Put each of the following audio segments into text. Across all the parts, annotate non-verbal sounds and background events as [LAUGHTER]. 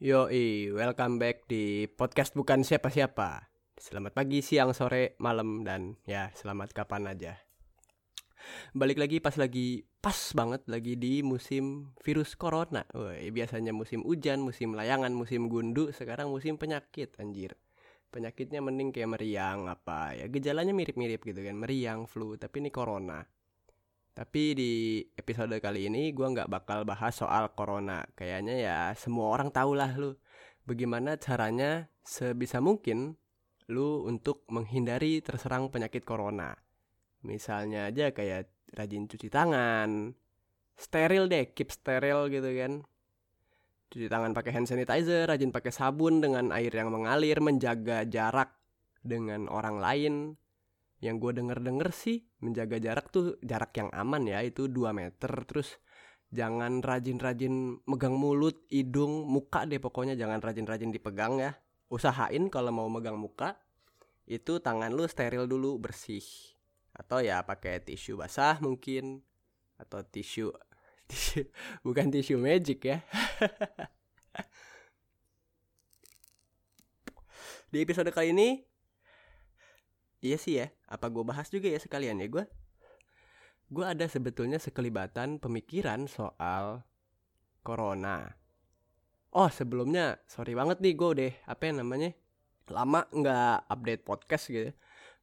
Yoi, welcome back di podcast bukan siapa-siapa. Selamat pagi, siang, sore, malam, dan ya selamat kapan aja. Balik lagi pas lagi pas banget lagi di musim virus corona. Woi, biasanya musim hujan, musim layangan, musim gundu, sekarang musim penyakit anjir. Penyakitnya mending kayak meriang apa ya gejalanya mirip-mirip gitu kan, meriang, flu, tapi ini corona. Tapi di episode kali ini gue nggak bakal bahas soal corona. Kayaknya ya semua orang tahu lah lu bagaimana caranya sebisa mungkin lu untuk menghindari terserang penyakit corona. Misalnya aja kayak rajin cuci tangan, steril deh, keep steril gitu kan. Cuci tangan pakai hand sanitizer, rajin pakai sabun dengan air yang mengalir, menjaga jarak dengan orang lain. Yang gue denger-denger sih menjaga jarak tuh jarak yang aman ya itu 2 meter. Terus jangan rajin-rajin megang mulut, hidung, muka deh pokoknya. Jangan rajin-rajin dipegang ya. Usahain kalau mau megang muka itu tangan lu steril dulu bersih. Atau ya pakai tisu basah mungkin. Atau tisu [LAUGHS] tisu bukan tisu magic ya. [LAUGHS] Di episode kali ini iya sih ya apa gue bahas juga ya sekalian ya gue gue ada sebetulnya sekelibatan pemikiran soal corona oh sebelumnya sorry banget nih gue deh apa yang namanya lama nggak update podcast gitu ya.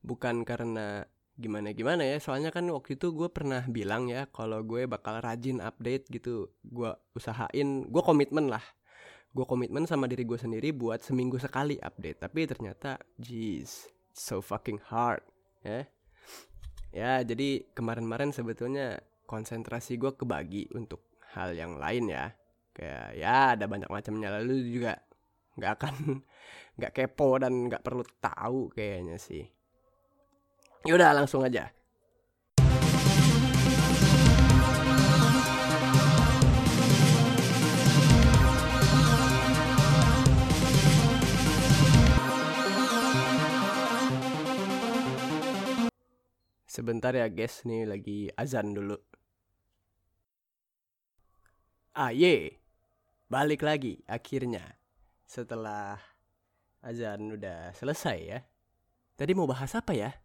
bukan karena gimana gimana ya soalnya kan waktu itu gue pernah bilang ya kalau gue bakal rajin update gitu gue usahain gue komitmen lah gue komitmen sama diri gue sendiri buat seminggu sekali update tapi ternyata jeez so fucking hard ya. Ya jadi kemarin-kemarin sebetulnya konsentrasi gue kebagi untuk hal yang lain ya. Kayak ya ada banyak macamnya. Lalu juga nggak akan [LAUGHS] nggak kepo dan nggak perlu tahu kayaknya sih. Yaudah langsung aja. Sebentar ya guys, nih lagi azan dulu. Ah ye, balik lagi akhirnya. Setelah azan udah selesai ya. Tadi mau bahas apa ya?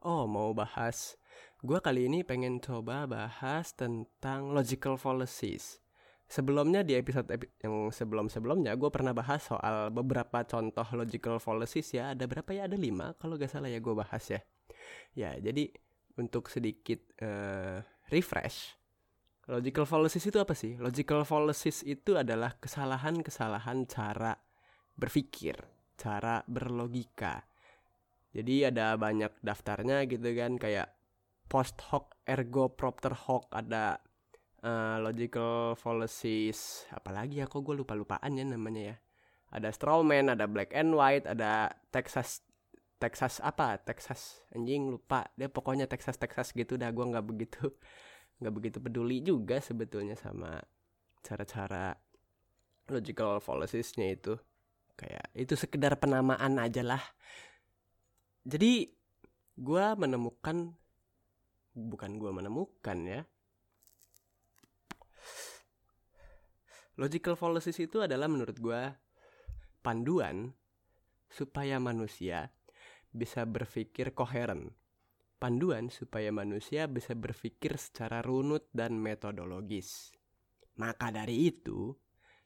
Oh, mau bahas. Gue kali ini pengen coba bahas tentang logical fallacies. Sebelumnya di episode epi yang sebelum-sebelumnya gue pernah bahas soal beberapa contoh logical fallacies ya. Ada berapa ya? Ada lima kalau gak salah ya gue bahas ya. Ya, jadi untuk sedikit uh, refresh. Logical fallacies itu apa sih? Logical fallacies itu adalah kesalahan-kesalahan cara berpikir, cara berlogika jadi ada banyak daftarnya gitu kan kayak post hoc ergo propter hoc ada uh, logical fallacies apalagi ya kok gue lupa lupaan ya namanya ya ada strawman ada black and white ada texas texas apa? Texas. Anjing lupa. Dia pokoknya texas texas gitu dah. Gue nggak begitu [LAUGHS] nggak begitu peduli juga sebetulnya sama cara-cara logical fallaciesnya itu. Kayak itu sekedar penamaan aja lah. Jadi gue menemukan bukan gue menemukan ya. Logical fallacies itu adalah menurut gue panduan supaya manusia bisa berpikir koheren panduan supaya manusia bisa berpikir secara runut dan metodologis maka dari itu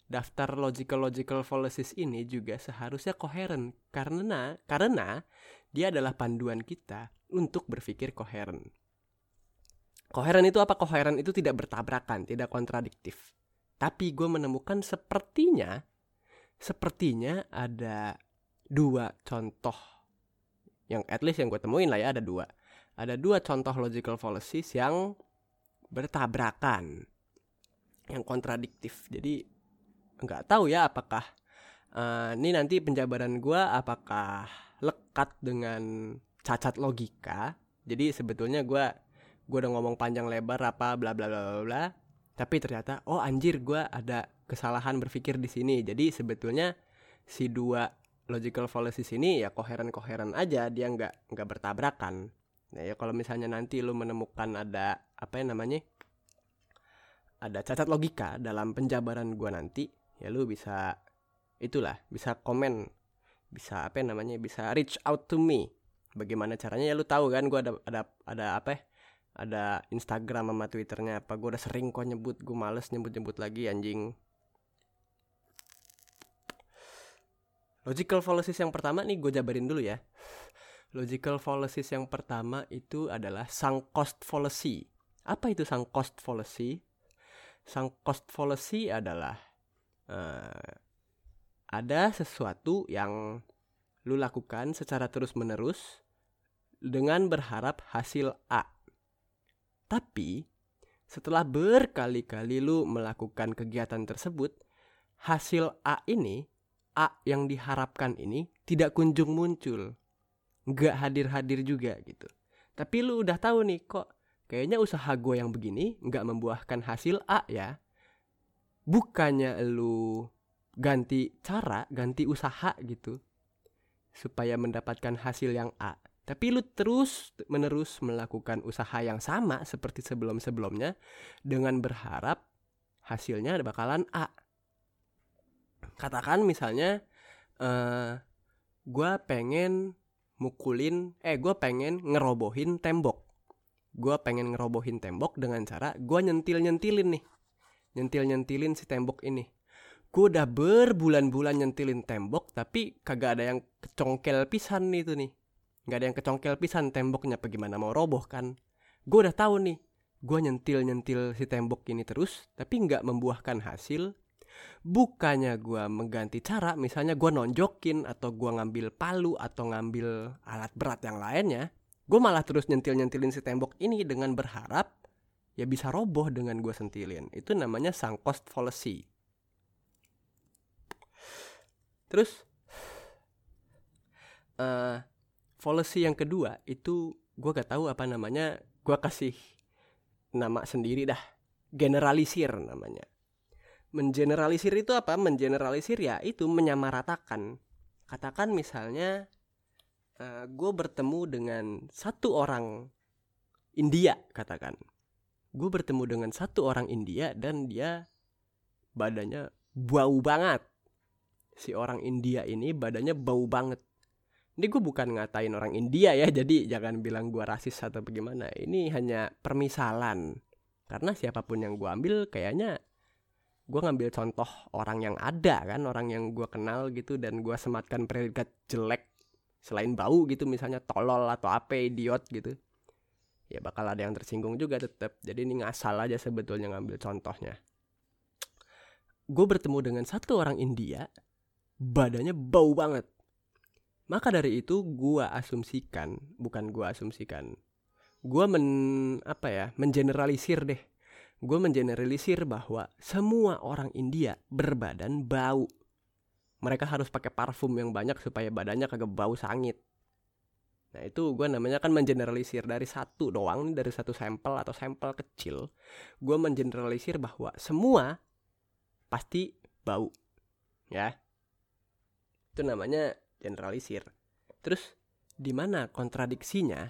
daftar logical logical fallacies ini juga seharusnya koheren karena karena dia adalah panduan kita untuk berpikir koheren. Koheren itu apa? Koheren itu tidak bertabrakan, tidak kontradiktif. Tapi gue menemukan sepertinya, sepertinya ada dua contoh yang at least yang gue temuin lah ya ada dua. Ada dua contoh logical fallacies yang bertabrakan, yang kontradiktif. Jadi nggak tahu ya apakah uh, ini nanti penjabaran gue apakah lekat dengan cacat logika. Jadi sebetulnya gue gue udah ngomong panjang lebar apa bla bla bla bla bla. Tapi ternyata oh anjir gue ada kesalahan berpikir di sini. Jadi sebetulnya si dua logical fallacies ini ya koheren-koheren aja dia nggak nggak bertabrakan. Nah ya kalau misalnya nanti lu menemukan ada apa ya namanya ada cacat logika dalam penjabaran gue nanti ya lu bisa itulah bisa komen bisa apa namanya bisa reach out to me bagaimana caranya ya lu tahu kan gue ada ada ada apa ya? ada Instagram sama Twitternya apa gue udah sering kok nyebut gue males nyebut nyebut lagi anjing logical fallacies yang pertama nih gue jabarin dulu ya. Logical fallacies yang pertama itu adalah sunk cost fallacy. Apa itu sunk cost fallacy? Sunk cost fallacy adalah uh, ada sesuatu yang lu lakukan secara terus-menerus dengan berharap hasil A. Tapi setelah berkali-kali lu melakukan kegiatan tersebut, hasil A ini, A yang diharapkan ini tidak kunjung muncul. Nggak hadir-hadir juga gitu. Tapi lu udah tahu nih kok kayaknya usaha gue yang begini nggak membuahkan hasil A ya. Bukannya lu ganti cara, ganti usaha gitu supaya mendapatkan hasil yang A. Tapi lu terus menerus melakukan usaha yang sama seperti sebelum-sebelumnya dengan berharap hasilnya bakalan A. Katakan misalnya uh, gue pengen mukulin, eh gue pengen ngerobohin tembok. Gue pengen ngerobohin tembok dengan cara gue nyentil-nyentilin nih. Nyentil-nyentilin si tembok ini gue udah berbulan-bulan nyentilin tembok tapi kagak ada yang kecongkel pisan nih tuh nih nggak ada yang kecongkel pisan temboknya apa gimana mau roboh kan gue udah tahu nih gue nyentil nyentil si tembok ini terus tapi nggak membuahkan hasil bukannya gue mengganti cara misalnya gue nonjokin atau gue ngambil palu atau ngambil alat berat yang lainnya gue malah terus nyentil nyentilin si tembok ini dengan berharap ya bisa roboh dengan gue sentilin itu namanya sang cost fallacy Terus uh, policy yang kedua itu gue gak tahu apa namanya. Gue kasih nama sendiri dah. Generalisir namanya. Mengeneralisir itu apa? Mengeneralisir ya itu menyamaratakan. Katakan misalnya uh, eh, gue bertemu dengan satu orang India katakan. Gue bertemu dengan satu orang India dan dia badannya bau banget si orang India ini badannya bau banget. Ini gue bukan ngatain orang India ya, jadi jangan bilang gue rasis atau bagaimana. Ini hanya permisalan. Karena siapa pun yang gue ambil kayaknya gue ngambil contoh orang yang ada kan, orang yang gue kenal gitu dan gue sematkan predikat jelek selain bau gitu misalnya tolol atau apa idiot gitu. Ya bakal ada yang tersinggung juga tetap. Jadi ini ngasal aja sebetulnya ngambil contohnya. Gue bertemu dengan satu orang India badannya bau banget. Maka dari itu gua asumsikan, bukan gua asumsikan. Gua men apa ya, mengeneralisir deh. Gua mengeneralisir bahwa semua orang India berbadan bau. Mereka harus pakai parfum yang banyak supaya badannya kagak bau sangit. Nah itu gue namanya kan mengeneralisir dari satu doang dari satu sampel atau sampel kecil gue mengeneralisir bahwa semua pasti bau ya itu namanya generalisir terus di mana kontradiksinya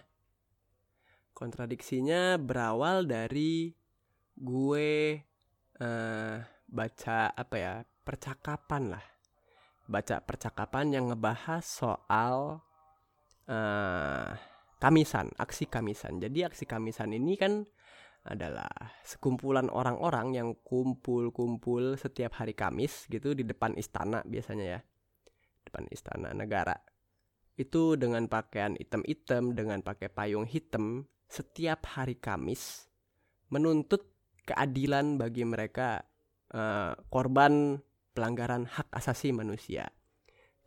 kontradiksinya berawal dari gue uh, baca apa ya percakapan lah. Baca percakapan yang ngebahas soal uh, kamisan aksi kamisan. Jadi aksi kamisan ini kan adalah sekumpulan orang-orang yang kumpul-kumpul setiap hari Kamis gitu di depan istana biasanya ya. Depan istana negara. Itu dengan pakaian hitam-hitam, dengan pakai payung hitam, setiap hari Kamis menuntut keadilan bagi mereka uh, korban pelanggaran hak asasi manusia.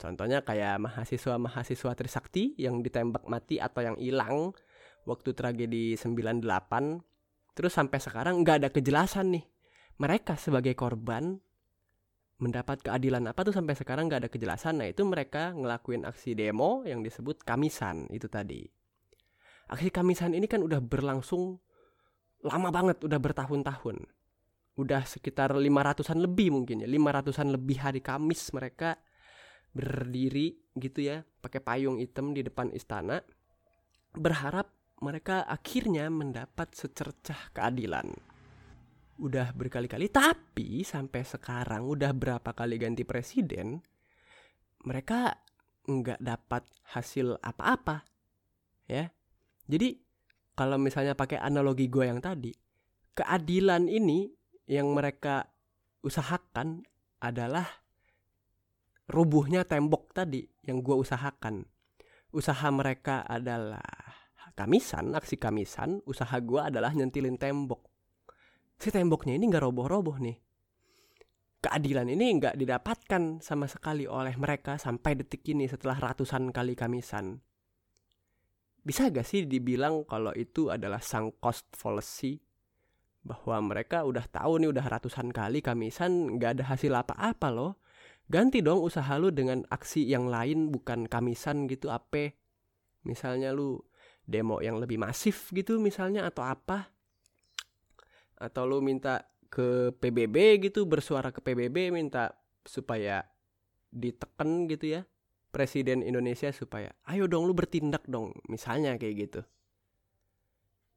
Contohnya kayak mahasiswa-mahasiswa Trisakti yang ditembak mati atau yang hilang waktu tragedi 98. Terus sampai sekarang nggak ada kejelasan nih. Mereka sebagai korban mendapat keadilan apa tuh sampai sekarang nggak ada kejelasan. Nah itu mereka ngelakuin aksi demo yang disebut kamisan itu tadi. Aksi kamisan ini kan udah berlangsung lama banget, udah bertahun-tahun. Udah sekitar 500-an lebih mungkin ya, 500-an lebih hari Kamis mereka berdiri gitu ya, pakai payung hitam di depan istana berharap mereka akhirnya mendapat secercah keadilan udah berkali-kali tapi sampai sekarang udah berapa kali ganti presiden mereka nggak dapat hasil apa-apa ya jadi kalau misalnya pakai analogi gue yang tadi keadilan ini yang mereka usahakan adalah rubuhnya tembok tadi yang gue usahakan. Usaha mereka adalah kamisan aksi kamisan usaha gue adalah nyentilin tembok. Si temboknya ini nggak roboh-roboh nih. Keadilan ini nggak didapatkan sama sekali oleh mereka sampai detik ini setelah ratusan kali kamisan. Bisa gak sih dibilang kalau itu adalah sang cost fallacy? Bahwa mereka udah tahu nih udah ratusan kali kamisan nggak ada hasil apa-apa loh. Ganti dong usaha lu dengan aksi yang lain bukan kamisan gitu apa. Misalnya lu demo yang lebih masif gitu misalnya atau apa. Atau lu minta ke PBB gitu bersuara ke PBB minta supaya ditekan gitu ya presiden Indonesia supaya ayo dong lu bertindak dong misalnya kayak gitu.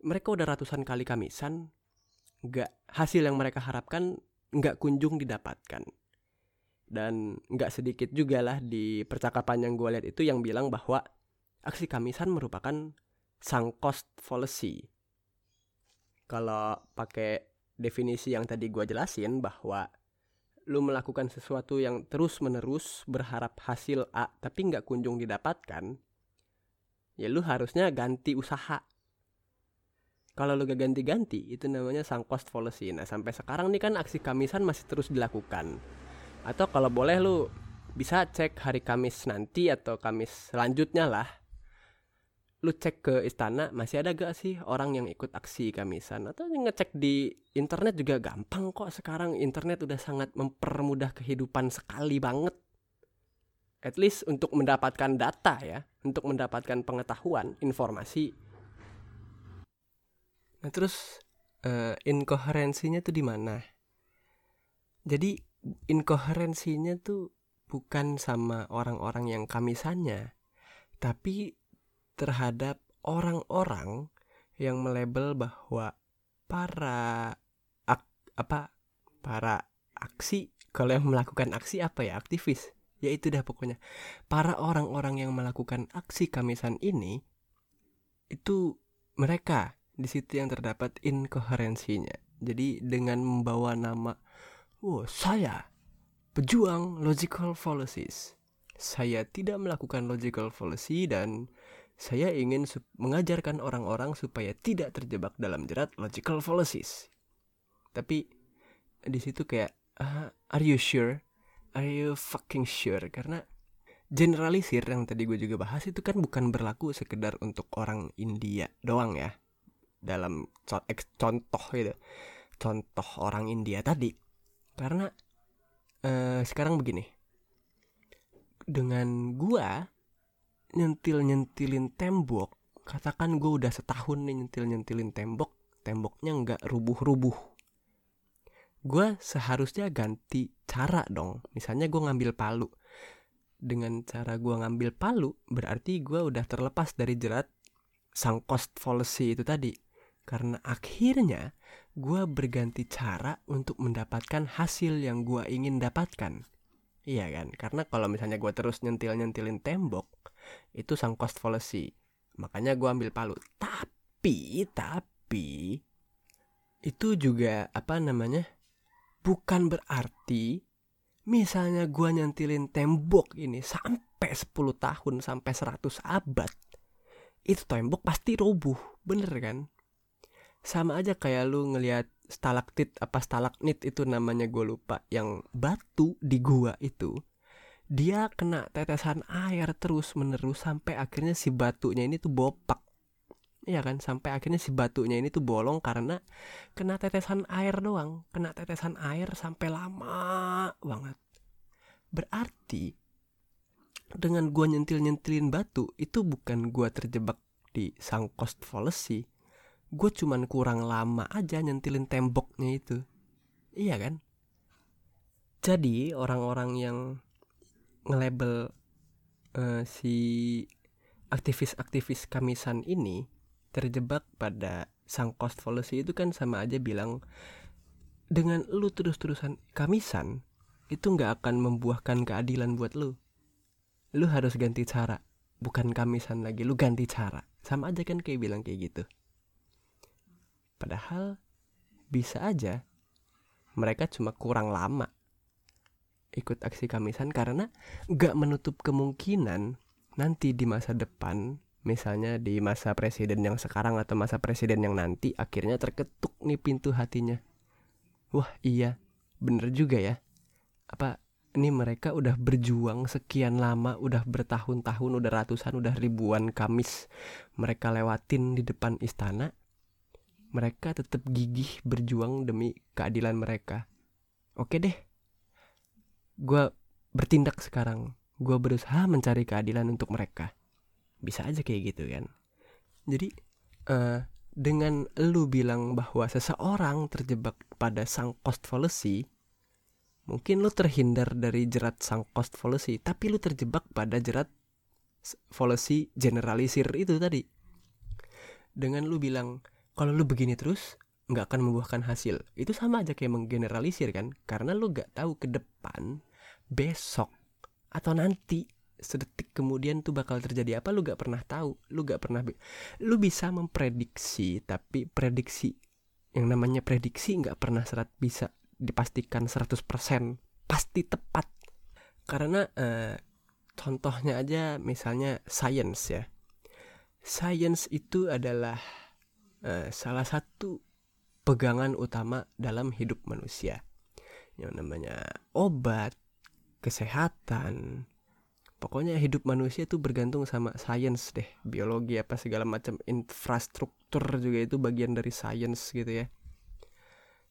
Mereka udah ratusan kali kamisan nggak hasil yang mereka harapkan nggak kunjung didapatkan. Dan nggak sedikit juga lah di percakapan yang gue lihat itu yang bilang bahwa aksi kamisan merupakan sang cost fallacy kalau pakai definisi yang tadi gue jelasin bahwa lu melakukan sesuatu yang terus menerus berharap hasil A tapi nggak kunjung didapatkan ya lu harusnya ganti usaha. Kalau lu gak ganti-ganti itu namanya sang cost fallacy. Nah sampai sekarang nih kan aksi kamisan masih terus dilakukan. Atau kalau boleh lu bisa cek hari Kamis nanti atau Kamis selanjutnya lah lu cek ke istana masih ada gak sih orang yang ikut aksi kamisan? Atau ngecek di internet juga gampang kok sekarang. Internet udah sangat mempermudah kehidupan sekali banget. At least untuk mendapatkan data ya untuk mendapatkan pengetahuan informasi. Nah terus uh, inkoherensinya tuh di mana? Jadi inkoherensinya tuh bukan sama orang-orang yang kamisannya tapi terhadap orang-orang yang melebel bahwa para ak, apa para aksi kalau yang melakukan aksi apa ya aktivis ya itu dah pokoknya. Para orang-orang yang melakukan aksi kamisan ini itu mereka di situ yang terdapat inkoherensinya. Jadi dengan membawa nama oh saya pejuang logical fallacies. Saya tidak melakukan logical fallacy dan saya ingin mengajarkan orang-orang supaya tidak terjebak dalam jerat logical fallacies. Tapi di situ kayak uh, are you sure? Are you fucking sure? Karena generalisir yang tadi gue juga bahas itu kan bukan berlaku sekedar untuk orang India doang ya. Dalam contoh gitu. Contoh orang India tadi. Karena uh, sekarang begini. Dengan gua nyentil-nyentilin tembok. Katakan gue udah setahun nih nyentil-nyentilin tembok temboknya nggak rubuh-rubuh. Gue seharusnya ganti cara dong. Misalnya gue ngambil palu. Dengan cara gue ngambil palu berarti gue udah terlepas dari jerat sang cost fallacy itu tadi. Karena akhirnya gue berganti cara untuk mendapatkan hasil yang gue ingin dapatkan. Iya kan? Karena kalau misalnya gue terus nyentil nyentilin tembok itu sang cost fallacy makanya gue ambil palu. Tapi tapi itu juga apa namanya bukan berarti misalnya gue nyentilin tembok ini sampai 10 tahun sampai 100 abad itu tembok pasti roboh bener kan? Sama aja kayak lu ngelihat stalaktit apa stalagmit itu namanya gue lupa yang batu di gua itu dia kena tetesan air terus menerus sampai akhirnya si batunya ini tuh bopak. Iya kan? Sampai akhirnya si batunya ini tuh bolong karena kena tetesan air doang. Kena tetesan air sampai lama banget. Berarti dengan gua nyentil nyentilin batu itu bukan gua terjebak di sang cost fallacy gue cuman kurang lama aja nyentilin temboknya itu. Iya kan? Jadi orang-orang yang nge-label uh, si aktivis-aktivis kamisan ini terjebak pada sang cost fallacy itu kan sama aja bilang dengan lu terus-terusan kamisan itu nggak akan membuahkan keadilan buat lu. Lu harus ganti cara bukan kamisan lagi lu ganti cara. Sama aja kan kayak bilang kayak gitu. Padahal bisa aja mereka cuma kurang lama ikut aksi kamisan karena gak menutup kemungkinan nanti di masa depan misalnya di masa presiden yang sekarang atau masa presiden yang nanti akhirnya terketuk nih pintu hatinya. Wah iya bener juga ya. Apa ini mereka udah berjuang sekian lama udah bertahun-tahun udah ratusan udah ribuan kamis mereka lewatin di depan istana mereka tetap gigih berjuang demi keadilan mereka. Oke deh gue bertindak sekarang. Gue berusaha mencari keadilan untuk mereka. Bisa aja kayak gitu kan? Jadi uh, dengan lu bilang bahwa seseorang terjebak pada sang cost fallacy mungkin lu terhindar dari jerat sang cost fallacy tapi lu terjebak pada jerat fallacy generalisir itu tadi. Dengan lu bilang kalau lu begini terus nggak akan membuahkan hasil. Itu sama aja kayak menggeneralisir kan? Karena lu nggak tahu ke depan besok atau nanti sedetik kemudian tuh bakal terjadi apa lu gak pernah tahu. Lu gak pernah lu bisa memprediksi tapi prediksi yang namanya prediksi nggak pernah serat bisa dipastikan 100% pasti tepat. Karena uh, contohnya aja misalnya science ya. Science itu adalah uh, salah satu pegangan utama dalam hidup manusia. Yang namanya obat kesehatan pokoknya hidup manusia itu bergantung sama sains deh. Biologi apa segala macam infrastruktur juga itu bagian dari sains gitu ya.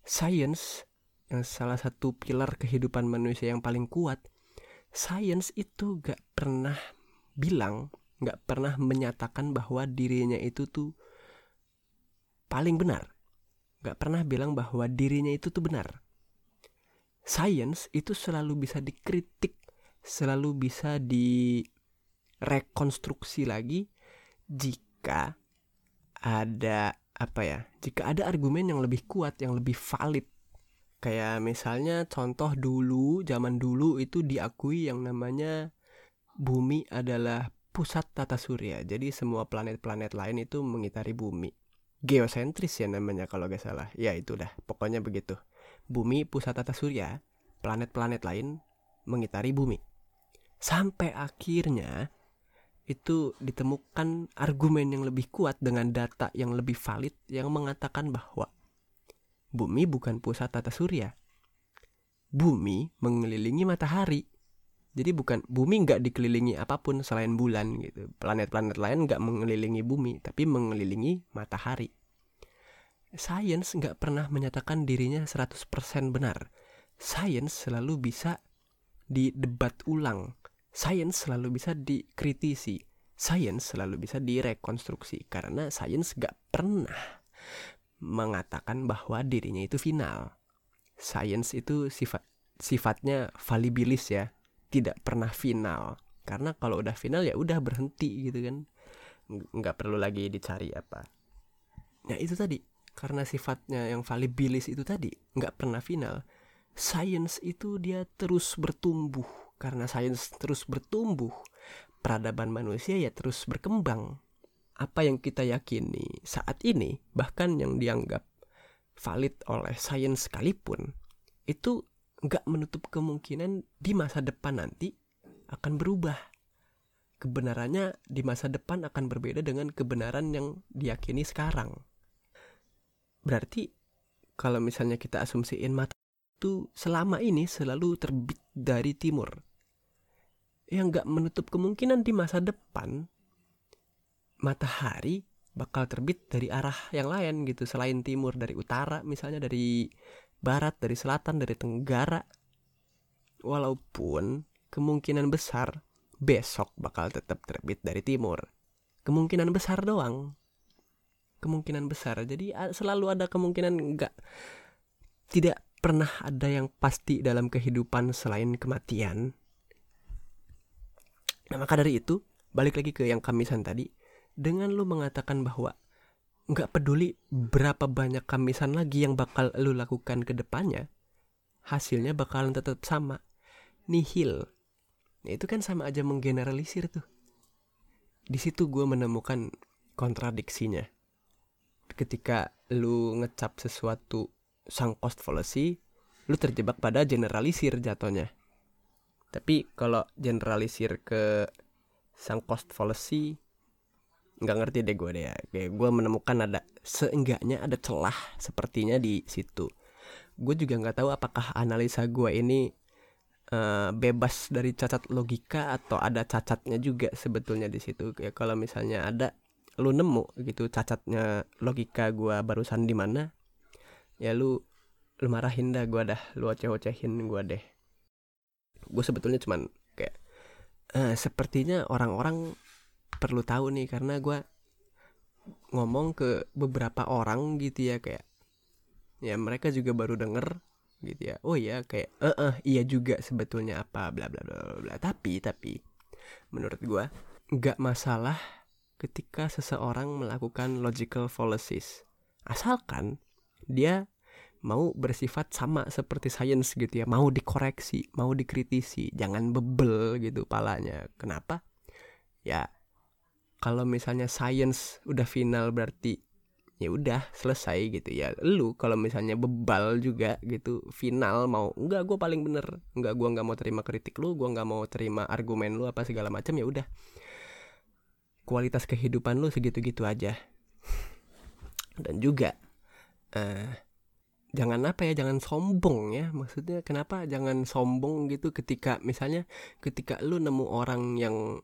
Sains yang salah satu pilar kehidupan manusia yang paling kuat sains itu gak pernah bilang gak pernah menyatakan bahwa dirinya itu tuh paling benar gak pernah bilang bahwa dirinya itu tuh benar. Sains itu selalu bisa dikritik selalu bisa direkonstruksi lagi jika ada apa ya jika ada argumen yang lebih kuat yang lebih valid. Kayak misalnya contoh dulu zaman dulu itu diakui yang namanya bumi adalah pusat tata surya. Jadi semua planet-planet lain itu mengitari bumi geosentris ya namanya kalau gak salah ya itu dah pokoknya begitu bumi pusat tata surya planet-planet lain mengitari bumi sampai akhirnya itu ditemukan argumen yang lebih kuat dengan data yang lebih valid yang mengatakan bahwa bumi bukan pusat tata surya. Bumi mengelilingi matahari. Jadi bukan bumi nggak dikelilingi apa pun selain bulan gitu. Planet-planet lain nggak mengelilingi bumi, tapi mengelilingi matahari. Sains nggak pernah menyatakan dirinya 100% benar. Sains selalu bisa didebat ulang sains selalu bisa dikritisi sains selalu bisa direkonstruksi karena sains gak pernah mengatakan bahwa dirinya itu final sains itu sifat sifatnya falibilis ya tidak pernah final. Karena kalau udah final ya udah berhenti gitu kan. Nggak perlu lagi dicari apa. Nah itu tadi. Karena sifatnya yang falibilis itu tadi nggak pernah final. Sains itu dia terus bertumbuh. Karena sains terus bertumbuh, peradaban manusia ya terus berkembang. Apa yang kita yakini saat ini, bahkan yang dianggap valid oleh sains sekalipun, itu nggak menutup kemungkinan di masa depan nanti akan berubah. Kebenarannya di masa depan akan berbeda dengan kebenaran yang diyakini sekarang. Berarti kalau misalnya kita asumsiin mata itu selama ini selalu terbit dari timur yang nggak menutup kemungkinan di masa depan matahari bakal terbit dari arah yang lain gitu selain timur dari utara misalnya dari barat dari selatan dari tenggara. Walaupun kemungkinan besar besok bakal tetap terbit dari timur. Kemungkinan besar doang. Kemungkinan besar. Jadi selalu ada kemungkinan enggak tidak pernah ada yang pasti dalam kehidupan selain kematian. Nah maka dari itu balik lagi ke yang kamisan tadi. Dengan lu mengatakan bahwa nggak peduli berapa banyak kamisan lagi yang bakal lu lakukan ke depannya hasilnya bakalan tetap sama. Nihil. Nah, itu kan sama aja menggeneralisir tuh. Di situ gue menemukan kontradiksinya. Ketika lu ngecap sesuatu sang cost fallacy lu terjebak pada generalisir jatuhnya. Tapi kalau generalisir ke sang cost fallacy nggak ngerti deh gue deh ya. Kayak gue menemukan ada seenggaknya ada celah sepertinya di situ. Gue juga nggak tahu apakah analisa gue ini uh, bebas dari cacat logika atau ada cacatnya juga sebetulnya di situ. Kayak kalau misalnya ada lu nemu gitu cacatnya logika gue barusan di mana ya lu lu marahin dah gue dah lu oceh-ocehin gue deh. Gue sebetulnya cuman kayak uh, sepertinya orang-orang perlu tahu nih karena gue ngomong ke beberapa orang gitu ya kayak ya mereka juga baru denger gitu ya. Oh ya kayak eh iya juga sebetulnya apa bla bla bla bla tapi tapi menurut gue nggak masalah ketika seseorang melakukan logical fallacies. Asalkan dia mau bersifat sama seperti sains gitu ya mau dikoreksi mau dikritisi jangan bebel gitu palanya. Kenapa? Ya kalau misalnya sains udah final berarti ya udah selesai gitu ya. Lu kalau misalnya bebal juga gitu final mau enggak gue paling bener. Enggak gue nggak mau terima kritik lu gue nggak mau terima argumen lu apa segala macam ya udah. Kualitas kehidupan lu segitu-gitu aja. Dan juga uh, jangan apa ya jangan sombong ya. Maksudnya kenapa jangan sombong gitu ketika misalnya ketika lu nemu orang yang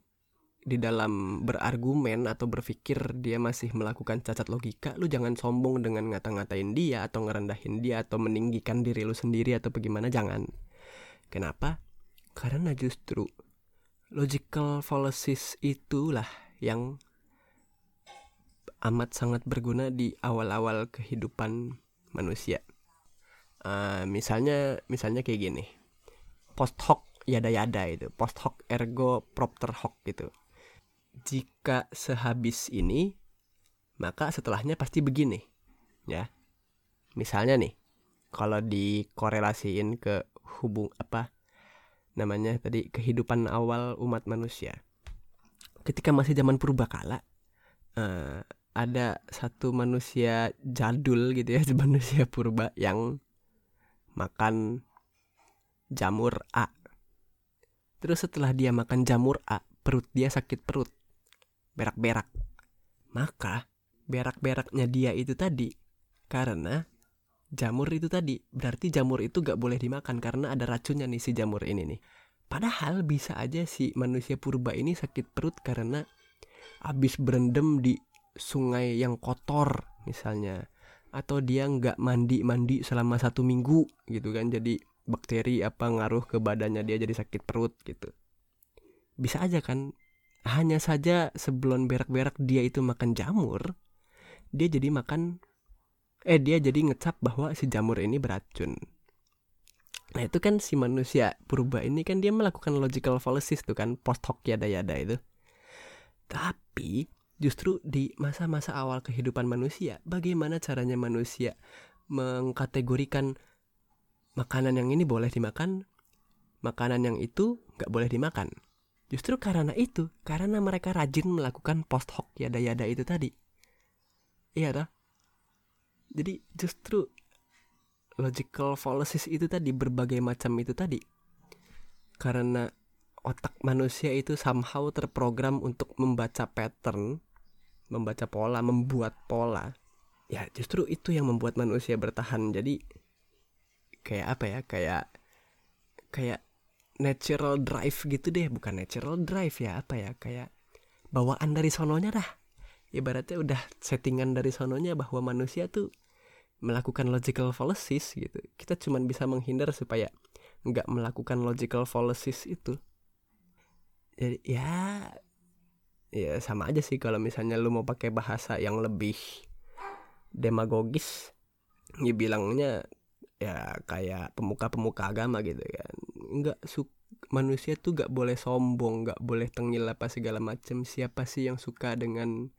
di dalam berargumen atau berpikir dia masih melakukan cacat logika lu jangan sombong dengan ngata-ngatain dia atau ngerendahin dia atau meninggikan diri lu sendiri atau bagaimana jangan kenapa karena justru logical fallacies itulah yang amat sangat berguna di awal-awal kehidupan manusia. Uh, misalnya, misalnya kayak gini, post hoc yada yada itu, post hoc ergo propter hoc gitu. Jika sehabis ini, maka setelahnya pasti begini, ya. Misalnya nih, kalau dikorelasiin ke hubung apa namanya tadi kehidupan awal umat manusia. Ketika masih zaman purbakala uh, ada satu manusia jadul gitu ya [LAUGHS] manusia purba yang makan jamur A. Terus setelah dia makan jamur A perut dia sakit perut berak-berak. Maka berak-beraknya dia itu tadi karena jamur itu tadi. Berarti jamur itu gak boleh dimakan karena ada racunnya nih si jamur ini nih. Padahal bisa aja si manusia purba ini sakit perut karena habis berendam di sungai yang kotor misalnya. Atau dia nggak mandi mandi selama satu minggu gitu kan. Jadi bakteri apa ngaruh ke badannya dia jadi sakit perut gitu. Bisa aja kan hanya saja sebelum berak-berak dia itu makan jamur dia jadi makan eh dia jadi ngecap bahwa si jamur ini beracun Nah itu kan si manusia purba ini kan dia melakukan logical fallacies tuh kan post hoc yada yada itu. Tapi justru di masa-masa awal kehidupan manusia, bagaimana caranya manusia mengkategorikan makanan yang ini boleh dimakan, makanan yang itu nggak boleh dimakan. Justru karena itu, karena mereka rajin melakukan post hoc yada yada itu tadi. Iya toh? Jadi justru logical fallacies itu tadi berbagai macam itu tadi karena otak manusia itu somehow terprogram untuk membaca pattern membaca pola membuat pola ya justru itu yang membuat manusia bertahan jadi kayak apa ya kayak kayak natural drive gitu deh bukan natural drive ya apa ya kayak bawaan dari sononya dah. Ibaratnya udah settingan dari sononya bahwa manusia tuh melakukan logical fallacies gitu. Kita cuma bisa menghindar supaya nggak melakukan logical fallacies itu. Jadi ya ya sama aja sih kalau misalnya lu mau pakai bahasa yang lebih demagogis ya bilangnya ya kayak pemuka-pemuka agama gitu kan nggak su manusia tuh nggak boleh sombong nggak boleh tengil apa segala macam siapa sih yang suka dengan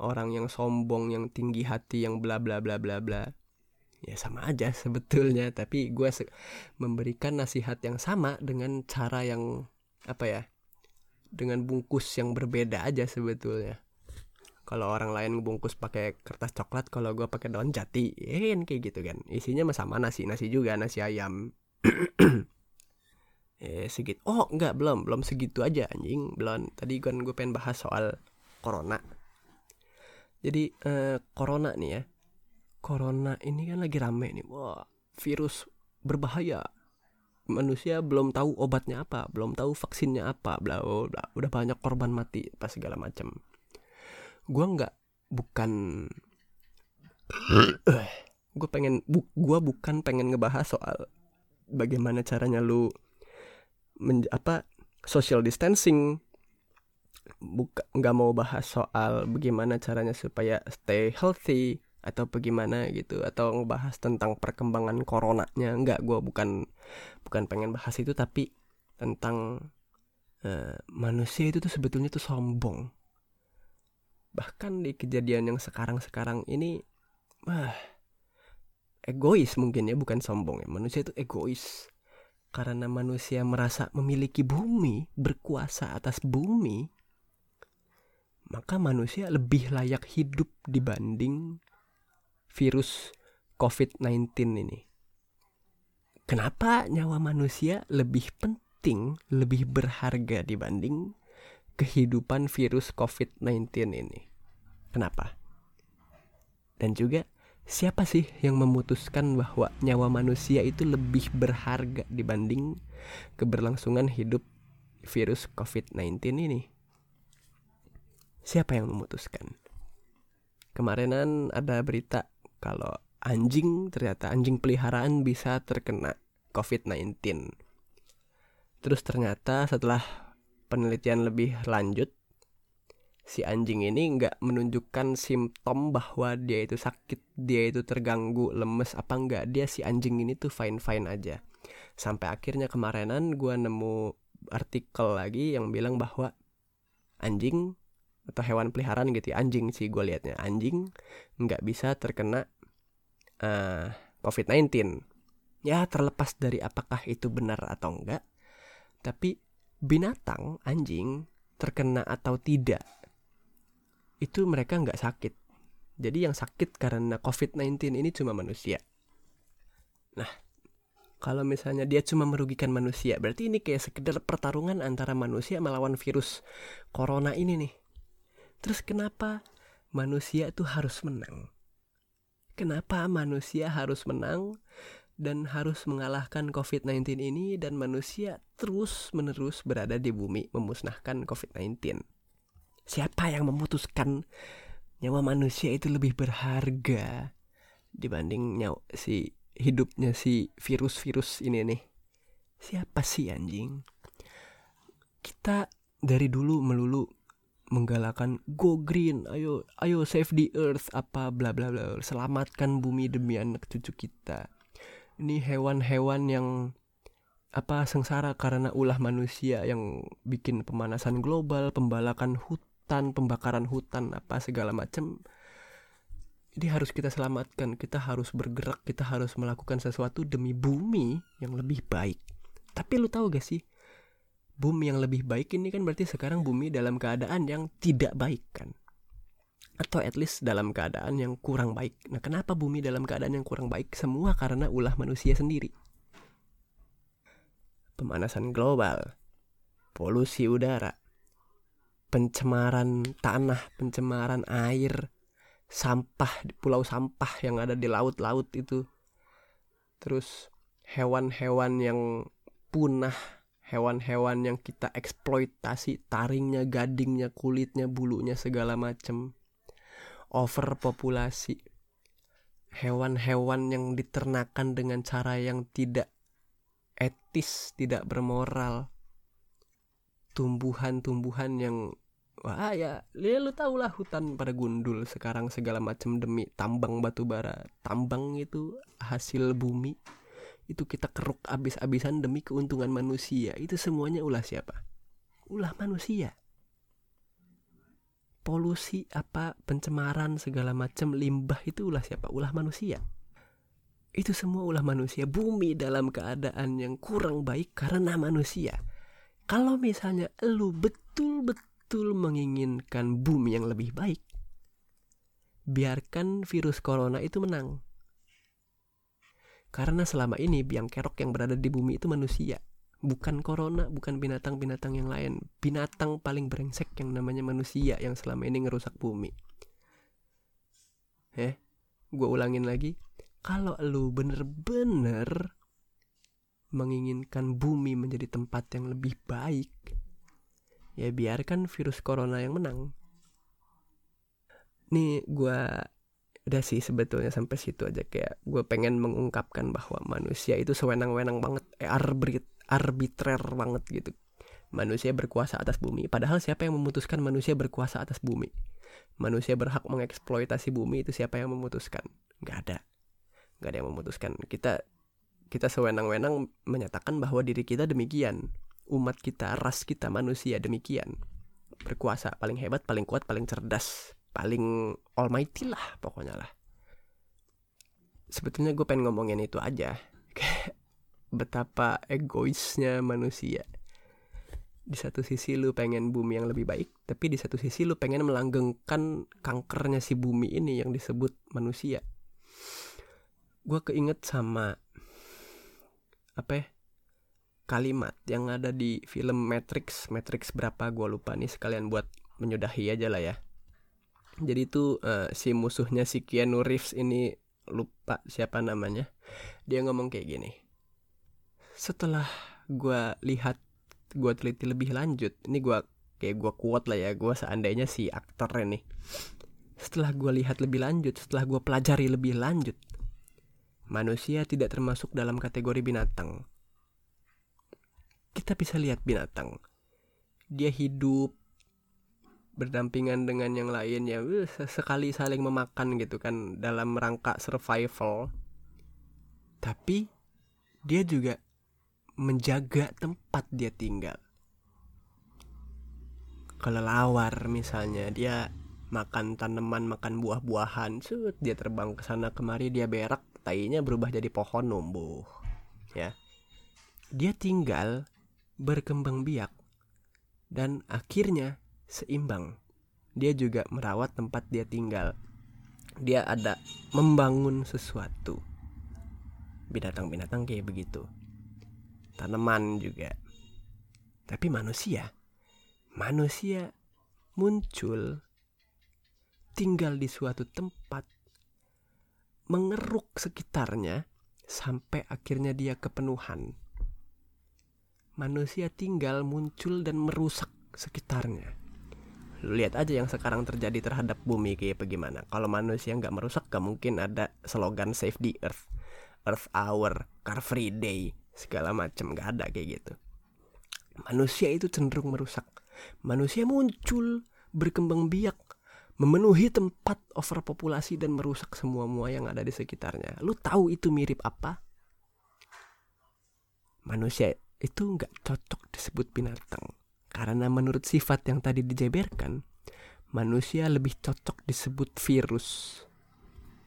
orang yang sombong yang tinggi hati yang bla bla bla bla bla? Ya sama aja sebetulnya tapi gue memberikan nasihat yang sama dengan cara yang apa ya dengan bungkus yang berbeda aja sebetulnya. Kalau orang lain ngebungkus pakai kertas coklat kalau gue pakai daun jati ya kan kayak gitu kan. Isinya sama nasi nasi juga nasi ayam [CLEARS THROAT] eh segitu oh enggak belum belum segitu aja anjing belum. Tadi kan gue pengen bahas soal corona. Jadi eh, corona nih ya. Corona ini kan lagi rame nih. Wah virus berbahaya. Manusia belum tahu obatnya apa belum tahu vaksinnya apa bla bla udah banyak korban mati pas segala macam gue nggak bukan [CLEARS THROAT] gue pengen bu, gue bukan pengen ngebahas soal bagaimana caranya lu men, apa social distancing. Buka nggak mau bahas soal bagaimana caranya supaya stay healthy atau bagaimana gitu atau ngebahas tentang perkembangan coronanya. Nggak gue bukan bukan pengen bahas itu tapi tentang uh, manusia itu tuh sebetulnya tuh sombong. Bahkan di kejadian yang sekarang-sekarang ini wah egois mungkin ya bukan sombong ya. Manusia itu egois karena manusia merasa memiliki bumi berkuasa atas bumi maka manusia lebih layak hidup dibanding virus COVID-19 ini. Kenapa nyawa manusia lebih penting, lebih berharga dibanding kehidupan virus COVID-19 ini? Kenapa? Dan juga siapa sih yang memutuskan bahwa nyawa manusia itu lebih berharga dibanding keberlangsungan hidup virus COVID-19 ini? Siapa yang memutuskan? Kemarinan ada berita kalau anjing ternyata anjing peliharaan bisa terkena COVID-19. Terus ternyata setelah penelitian lebih lanjut si anjing ini nggak menunjukkan simptom bahwa dia itu sakit, dia itu terganggu, lemes apa enggak. Dia si anjing ini tuh fine-fine aja. Sampai akhirnya kemarinan gue nemu artikel lagi yang bilang bahwa anjing atau hewan peliharaan gitu ya, anjing sih gue liatnya anjing nggak bisa terkena uh, eh, COVID-19 ya terlepas dari apakah itu benar atau enggak tapi binatang anjing terkena atau tidak itu mereka nggak sakit. Jadi yang sakit karena COVID-19 ini cuma manusia. Nah, kalau misalnya dia cuma merugikan manusia, berarti ini kayak sekedar pertarungan antara manusia melawan virus corona ini nih. Terus kenapa manusia itu harus menang? Kenapa manusia harus menang dan harus mengalahkan COVID-19 ini dan manusia terus menerus berada di bumi memusnahkan COVID-19? Siapa yang memutuskan nyawa manusia itu lebih berharga dibanding nyawa si hidupnya si virus-virus ini nih? Siapa sih anjing? Kita dari dulu melulu menggalakkan go green, ayo ayo save the earth apa bla bla bla, selamatkan bumi demi anak cucu kita. Ini hewan-hewan yang apa sengsara karena ulah manusia yang bikin pemanasan global, pembalakan hutan hutan, pembakaran hutan, apa segala macam. Ini harus kita selamatkan, kita harus bergerak, kita harus melakukan sesuatu demi bumi yang lebih baik. Tapi lu tahu gak sih? Bumi yang lebih baik ini kan berarti sekarang bumi dalam keadaan yang tidak baik kan? Atau at least dalam keadaan yang kurang baik. Nah, kenapa bumi dalam keadaan yang kurang baik? Semua karena ulah manusia sendiri. Pemanasan global, polusi udara, pencemaran tanah, pencemaran air, sampah di pulau sampah yang ada di laut-laut itu. Terus hewan-hewan yang punah, hewan-hewan yang kita eksploitasi, taringnya, gadingnya, kulitnya, bulunya segala macam. Overpopulasi. Hewan-hewan yang diternakan dengan cara yang tidak etis, tidak bermoral tumbuhan-tumbuhan yang wah ya, ya lu tau lah hutan pada gundul sekarang segala macam demi tambang batu bara. Tambang itu hasil bumi itu kita keruk abis-abisan demi keuntungan manusia. Itu semuanya ulah siapa? Ulah manusia. Polusi apa pencemaran segala macam limbah itu ulah siapa? Ulah manusia. Itu semua ulah manusia. Bumi dalam keadaan yang kurang baik karena manusia Kalau misalnya lu betul-betul menginginkan bumi yang lebih baik, biarkan virus corona itu menang. Karena selama ini biang kerok yang berada di bumi itu manusia, bukan corona, bukan binatang-binatang yang lain. Binatang paling brengsek yang namanya manusia yang selama ini ngerusak bumi. Eh, gue ulangin lagi. Kalau lu bener-bener menginginkan bumi menjadi tempat yang lebih baik, ya biarkan virus corona yang menang. Nih gue udah sih sebetulnya sampai situ aja kayak gue pengen mengungkapkan bahwa manusia itu sewenang-wenang banget, eh, arbit arbitrer banget gitu. Manusia berkuasa atas bumi. Padahal siapa yang memutuskan manusia berkuasa atas bumi? Manusia berhak mengeksploitasi bumi itu siapa yang memutuskan? Gak ada. Gak ada yang memutuskan. Kita kita sewenang-wenang menyatakan bahwa diri kita demikian, umat kita, ras kita, manusia demikian. Berkuasa, paling hebat, paling kuat, paling cerdas, paling almighty lah pokoknya lah. Sebetulnya gue pengen ngomongin itu aja. [LAUGHS] betapa egoisnya manusia. Di satu sisi lu pengen bumi yang lebih baik, tapi di satu sisi lu pengen melanggengkan kankernya si bumi ini yang disebut manusia. Gue keinget sama apa ya kalimat yang ada di film Matrix Matrix berapa gue lupa nih sekalian buat menyudahi aja lah ya. Jadi itu uh, si musuhnya si Keanu Reeves ini lupa siapa namanya dia ngomong kayak gini setelah gue lihat gue teliti lebih lanjut ini gue kayak gue kuat lah ya gue seandainya si aktornya nih setelah gue lihat lebih lanjut setelah gue pelajari lebih lanjut manusia tidak termasuk dalam kategori binatang. Kita bisa lihat binatang. Dia hidup berdampingan dengan yang lain ya sekali saling memakan gitu kan dalam rangka survival. Tapi dia juga menjaga tempat dia tinggal. Kelelawar misalnya dia makan tanaman, makan buah-buahan, sud dia terbang ke sana kemari dia berak tainya berubah jadi pohon numbuh ya. Dia tinggal berkembang biak dan akhirnya seimbang. Dia juga merawat tempat dia tinggal. Dia ada membangun sesuatu. Binatang-binatang kayak begitu. Tanaman juga. Tapi manusia manusia muncul tinggal di suatu tempat mengeruk sekitarnya sampai akhirnya dia kepenuhan. Manusia tinggal muncul dan merusak sekitarnya. Lu lihat aja yang sekarang terjadi terhadap bumi kayak bagaimana. Kalau manusia nggak merusak, gak mungkin ada slogan Save the Earth, Earth Hour, Car Free Day, segala macam nggak ada kayak gitu. Manusia itu cenderung merusak. Manusia muncul, berkembang biak, memenuhi tempat overpopulasi dan merusak semua mua yang ada di sekitarnya. Lu tahu itu mirip apa? Manusia itu nggak cocok disebut binatang. Karena menurut sifat yang tadi dijabarkan, manusia lebih cocok disebut virus.